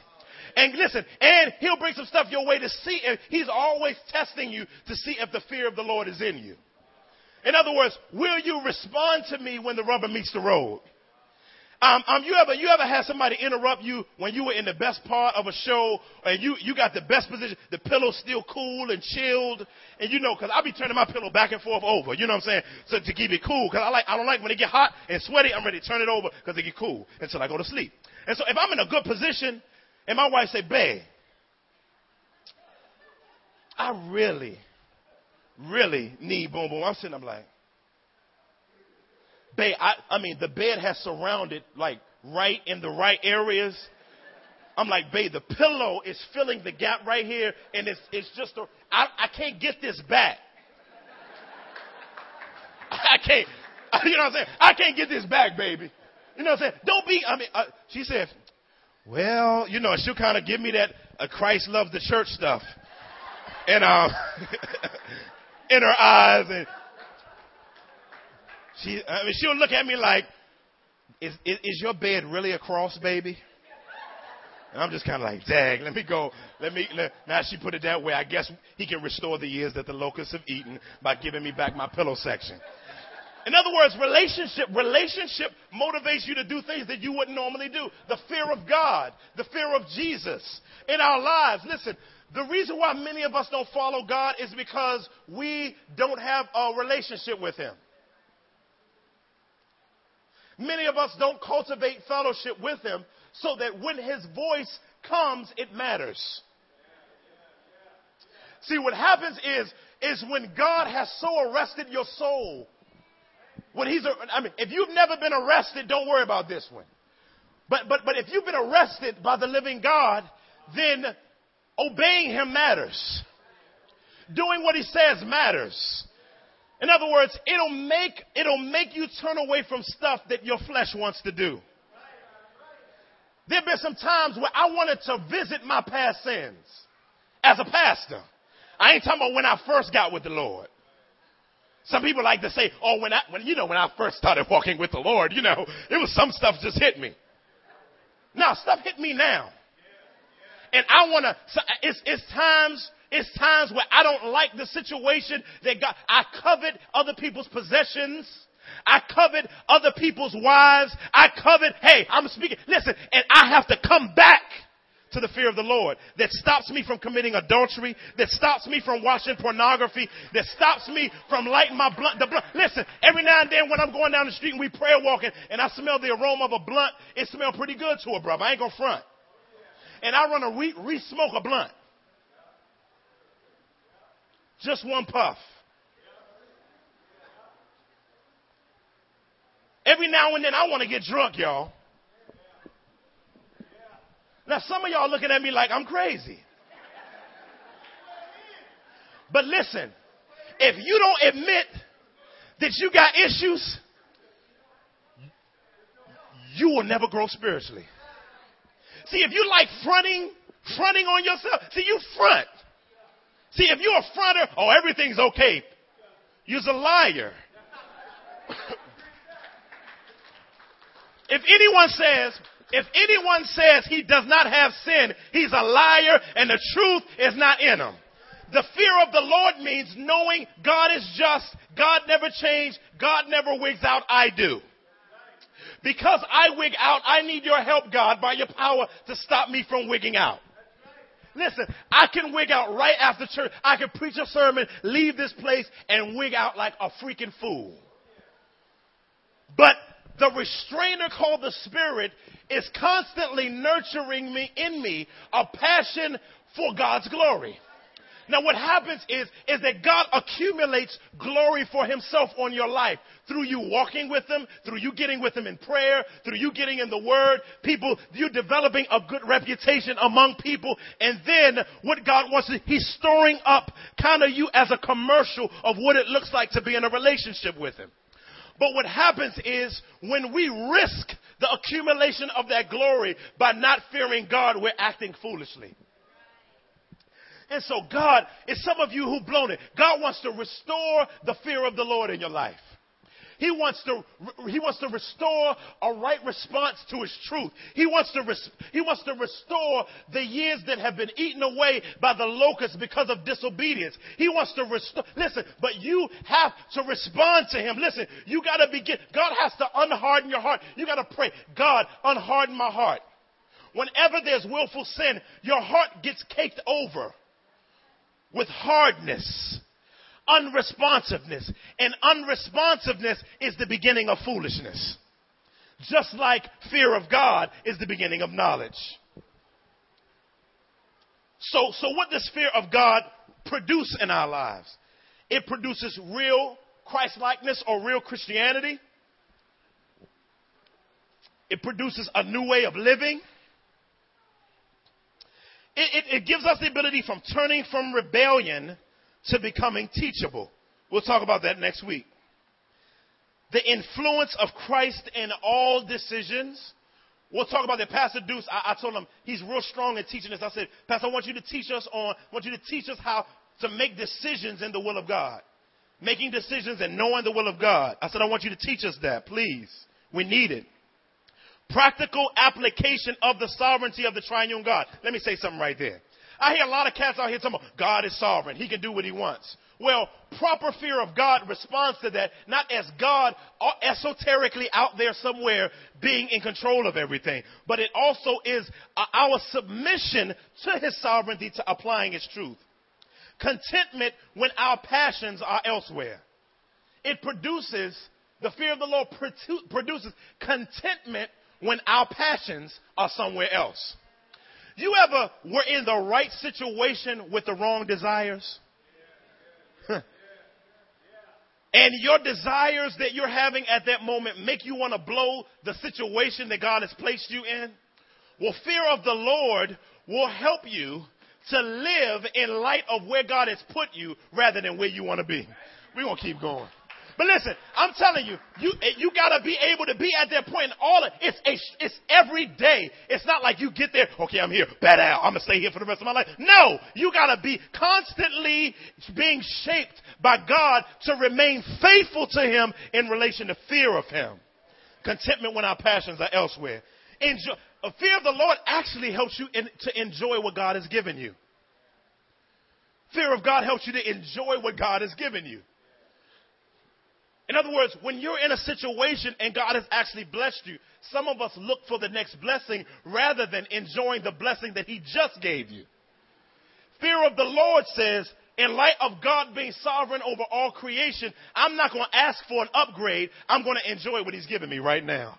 And listen, and He'll bring some stuff your way to see if He's always testing you to see if the fear of the Lord is in you. In other words, will you respond to me when the rubber meets the road? Um, um, you ever you ever had somebody interrupt you when you were in the best part of a show and you you got the best position, the pillow's still cool and chilled, and you know because I be turning my pillow back and forth over, you know what I'm saying, so to keep it cool because I like I don't like when it get hot and sweaty. I'm ready to turn it over because it get cool until I go to sleep. And so if I'm in a good position and my wife say, "Babe, I really really need boom boom. I'm sitting, I'm like, babe, I, I mean, the bed has surrounded like right in the right areas. I'm like, babe, the pillow is filling the gap right here, and it's it's just a, I, I can't get this back. I can't, you know what I'm saying? I can't get this back, baby. You know what I'm saying? Don't be. I mean, uh, she said, well, you know, she'll kind of give me that uh, Christ loves the church stuff, and um, in her eyes and she, I mean, she'll look at me like, is, is, is your bed really a cross, baby? And I'm just kind of like, dang, let me go. Let me, let, now she put it that way. I guess he can restore the years that the locusts have eaten by giving me back my pillow section. In other words, relationship, relationship motivates you to do things that you wouldn't normally do. The fear of God, the fear of Jesus in our lives. Listen, the reason why many of us don't follow God is because we don't have a relationship with Him. Many of us don't cultivate fellowship with Him so that when His voice comes, it matters. See, what happens is, is when God has so arrested your soul, when He's, I mean, if you've never been arrested, don't worry about this one. But, but, but if you've been arrested by the living God, then Obeying him matters. Doing what he says matters. In other words, it'll make, it'll make you turn away from stuff that your flesh wants to do. There have been some times where I wanted to visit my past sins as a pastor. I ain't talking about when I first got with the Lord. Some people like to say, oh, when I, when, you know, when I first started walking with the Lord, you know, it was some stuff just hit me. Now, stuff hit me now. And I want to, uh, it's, it's times, it's times where I don't like the situation that God, I covet other people's possessions. I covet other people's wives. I covet, hey, I'm speaking, listen, and I have to come back to the fear of the Lord that stops me from committing adultery, that stops me from watching pornography, that stops me from lighting my blunt. The blunt. Listen, every now and then when I'm going down the street and we prayer walking and I smell the aroma of a blunt, it smells pretty good to a brother. I ain't gonna front and I run a re, re-smoke a blunt. Just one puff. Every now and then I want to get drunk, y'all. Now some of y'all looking at me like I'm crazy. But listen, if you don't admit that you got issues, you will never grow spiritually. See, if you like fronting, fronting on yourself, see, you front. See, if you're a fronter, oh, everything's okay. You're a liar. if anyone says, if anyone says he does not have sin, he's a liar and the truth is not in him. The fear of the Lord means knowing God is just, God never changed, God never wigs out, I do. Because I wig out, I need your help, God, by your power to stop me from wigging out. Listen, I can wig out right after church. I can preach a sermon, leave this place, and wig out like a freaking fool. But the restrainer called the Spirit is constantly nurturing me in me a passion for God's glory. Now what happens is, is that God accumulates glory for himself on your life through you walking with him, through you getting with him in prayer, through you getting in the word, people, you developing a good reputation among people. And then what God wants is he's storing up kind of you as a commercial of what it looks like to be in a relationship with him. But what happens is when we risk the accumulation of that glory by not fearing God, we're acting foolishly. And so God, it's some of you who've blown it. God wants to restore the fear of the Lord in your life. He wants to, he wants to restore a right response to his truth. He wants to, res, he wants to restore the years that have been eaten away by the locusts because of disobedience. He wants to restore, listen, but you have to respond to him. Listen, you gotta begin, God has to unharden your heart. You gotta pray, God, unharden my heart. Whenever there's willful sin, your heart gets caked over with hardness, unresponsiveness. And unresponsiveness is the beginning of foolishness. Just like fear of God is the beginning of knowledge. So, so what does fear of God produce in our lives? It produces real Christ-likeness or real Christianity. It produces a new way of living. It, it, it gives us the ability from turning from rebellion to becoming teachable. We'll talk about that next week. The influence of Christ in all decisions. We'll talk about that. Pastor Deuce, I, I told him he's real strong in teaching this. I said, Pastor, I want you to teach us on, I want you to teach us how to make decisions in the will of God. Making decisions and knowing the will of God. I said, I want you to teach us that, please. We need it. Practical application of the sovereignty of the triune God. Let me say something right there. I hear a lot of cats out here talking about God is sovereign. He can do what he wants. Well, proper fear of God responds to that, not as God esoterically out there somewhere being in control of everything, but it also is uh, our submission to his sovereignty to applying his truth. Contentment when our passions are elsewhere. It produces, the fear of the Lord produces contentment when our passions are somewhere else. You ever were in the right situation with the wrong desires? and your desires that you're having at that moment make you want to blow the situation that God has placed you in? Well, fear of the Lord will help you to live in light of where God has put you rather than where you want to be. We're going to keep going. But listen, I'm telling you, you, eh, you gotta be able to be at that point. All of, it's, a, it's every day. It's not like you get there, okay, I'm here, bad out, I'm gonna stay here for the rest of my life. No, you gotta be constantly being shaped by God to remain faithful to Him in relation to fear of Him. Contentment when our passions are elsewhere. Enjoy, a fear of the Lord actually helps you in, to enjoy what God has given you. Fear of God helps you to enjoy what God has given you. In other words, when you're in a situation and God has actually blessed you, some of us look for the next blessing rather than enjoying the blessing that He just gave you. Fear of the Lord says, in light of God being sovereign over all creation, I'm not going to ask for an upgrade. I'm going to enjoy what He's given me right now.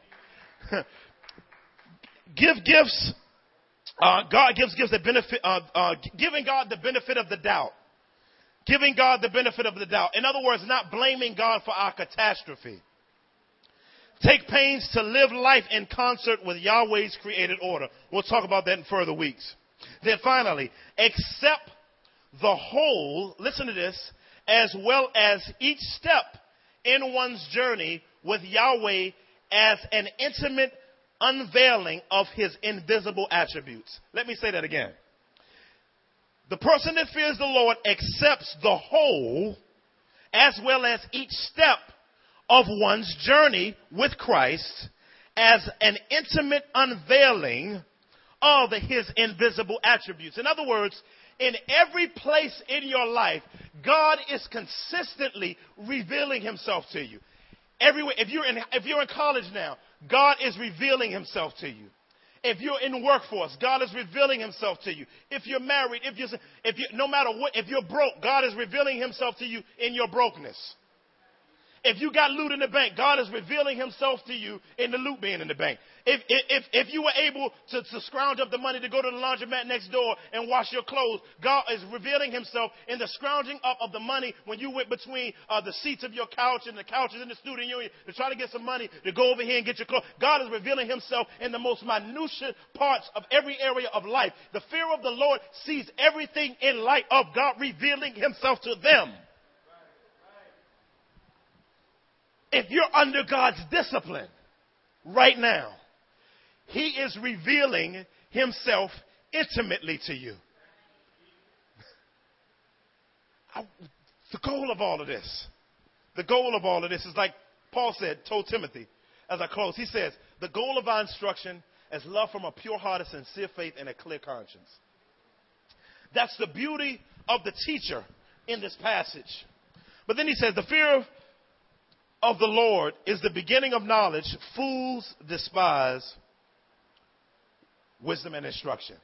Give gifts. Uh, God gives gives the benefit. Uh, uh, giving God the benefit of the doubt. Giving God the benefit of the doubt. In other words, not blaming God for our catastrophe. Take pains to live life in concert with Yahweh's created order. We'll talk about that in further weeks. Then finally, accept the whole, listen to this, as well as each step in one's journey with Yahweh as an intimate unveiling of his invisible attributes. Let me say that again. The person that fears the Lord accepts the whole as well as each step of one's journey with Christ as an intimate unveiling of his invisible attributes. In other words, in every place in your life, God is consistently revealing himself to you. Everywhere, if you're in, if you're in college now, God is revealing himself to you. If you're in the workforce, God is revealing himself to you. If you're married, if you're, if you, no matter what, if you're broke, God is revealing himself to you in your brokenness. If you got loot in the bank, God is revealing himself to you in the loot being in the bank. If, if, if you were able to, to scrounge up the money to go to the laundromat next door and wash your clothes, God is revealing himself in the scrounging up of the money when you went between uh, the seats of your couch and the couches in the student union to try to get some money to go over here and get your clothes. God is revealing himself in the most minute parts of every area of life. The fear of the Lord sees everything in light of God revealing himself to them. If you're under God's discipline right now, He is revealing Himself intimately to you. I, the goal of all of this, the goal of all of this is like Paul said, told Timothy as I close. He says, the goal of our instruction is love from a pure heart, a sincere faith, and a clear conscience. That's the beauty of the teacher in this passage. But then he says, the fear of of the Lord is the beginning of knowledge. Fools despise wisdom and instruction.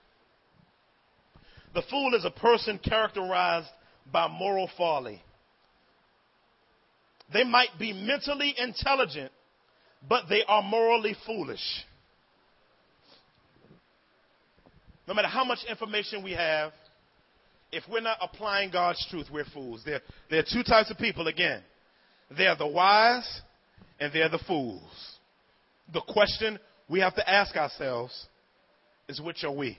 The fool is a person characterized by moral folly. They might be mentally intelligent, but they are morally foolish. No matter how much information we have, if we're not applying God's truth, we're fools. There, there are two types of people, again. They're the wise and they're the fools. The question we have to ask ourselves is which are we?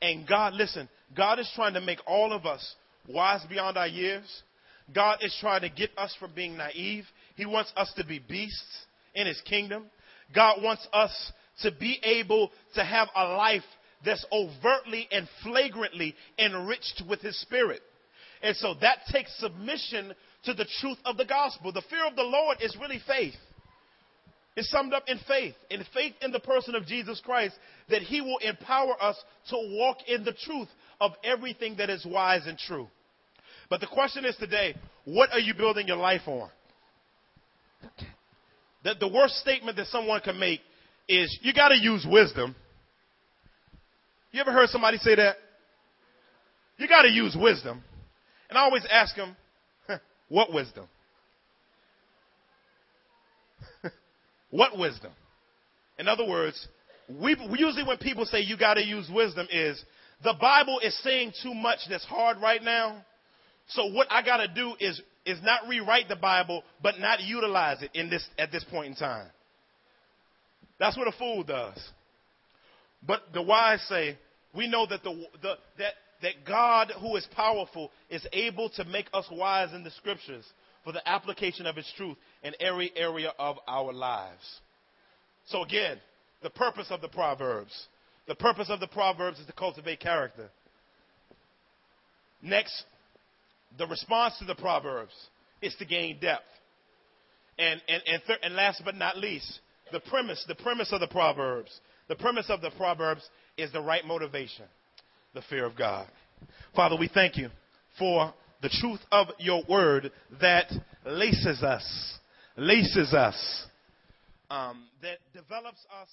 And God, listen, God is trying to make all of us wise beyond our years. God is trying to get us from being naive. He wants us to be beasts in His kingdom. God wants us to be able to have a life that's overtly and flagrantly enriched with His Spirit. And so that takes submission to the truth of the gospel. The fear of the Lord is really faith. It's summed up in faith, in faith in the person of Jesus Christ, that He will empower us to walk in the truth of everything that is wise and true. But the question is today, what are you building your life on? That the worst statement that someone can make is, you gotta use wisdom. You ever heard somebody say that? You gotta use wisdom. And I always ask them, what wisdom? what wisdom? In other words, we, usually when people say you got to use wisdom is the Bible is saying too much that's hard right now. So what I got to do is is not rewrite the Bible, but not utilize it in this at this point in time. That's what a fool does. But the wise say, we know that the, the that that God, who is powerful, is able to make us wise in the scriptures for the application of His truth in every area of our lives. So, again, the purpose of the Proverbs. The purpose of the Proverbs is to cultivate character. Next, the response to the Proverbs is to gain depth. And, and, and, thir- and last but not least, the premise, the premise of the Proverbs. The premise of the Proverbs is the right motivation the fear of God. Father, we thank you for the truth of your word that laces us, laces us, um, that develops us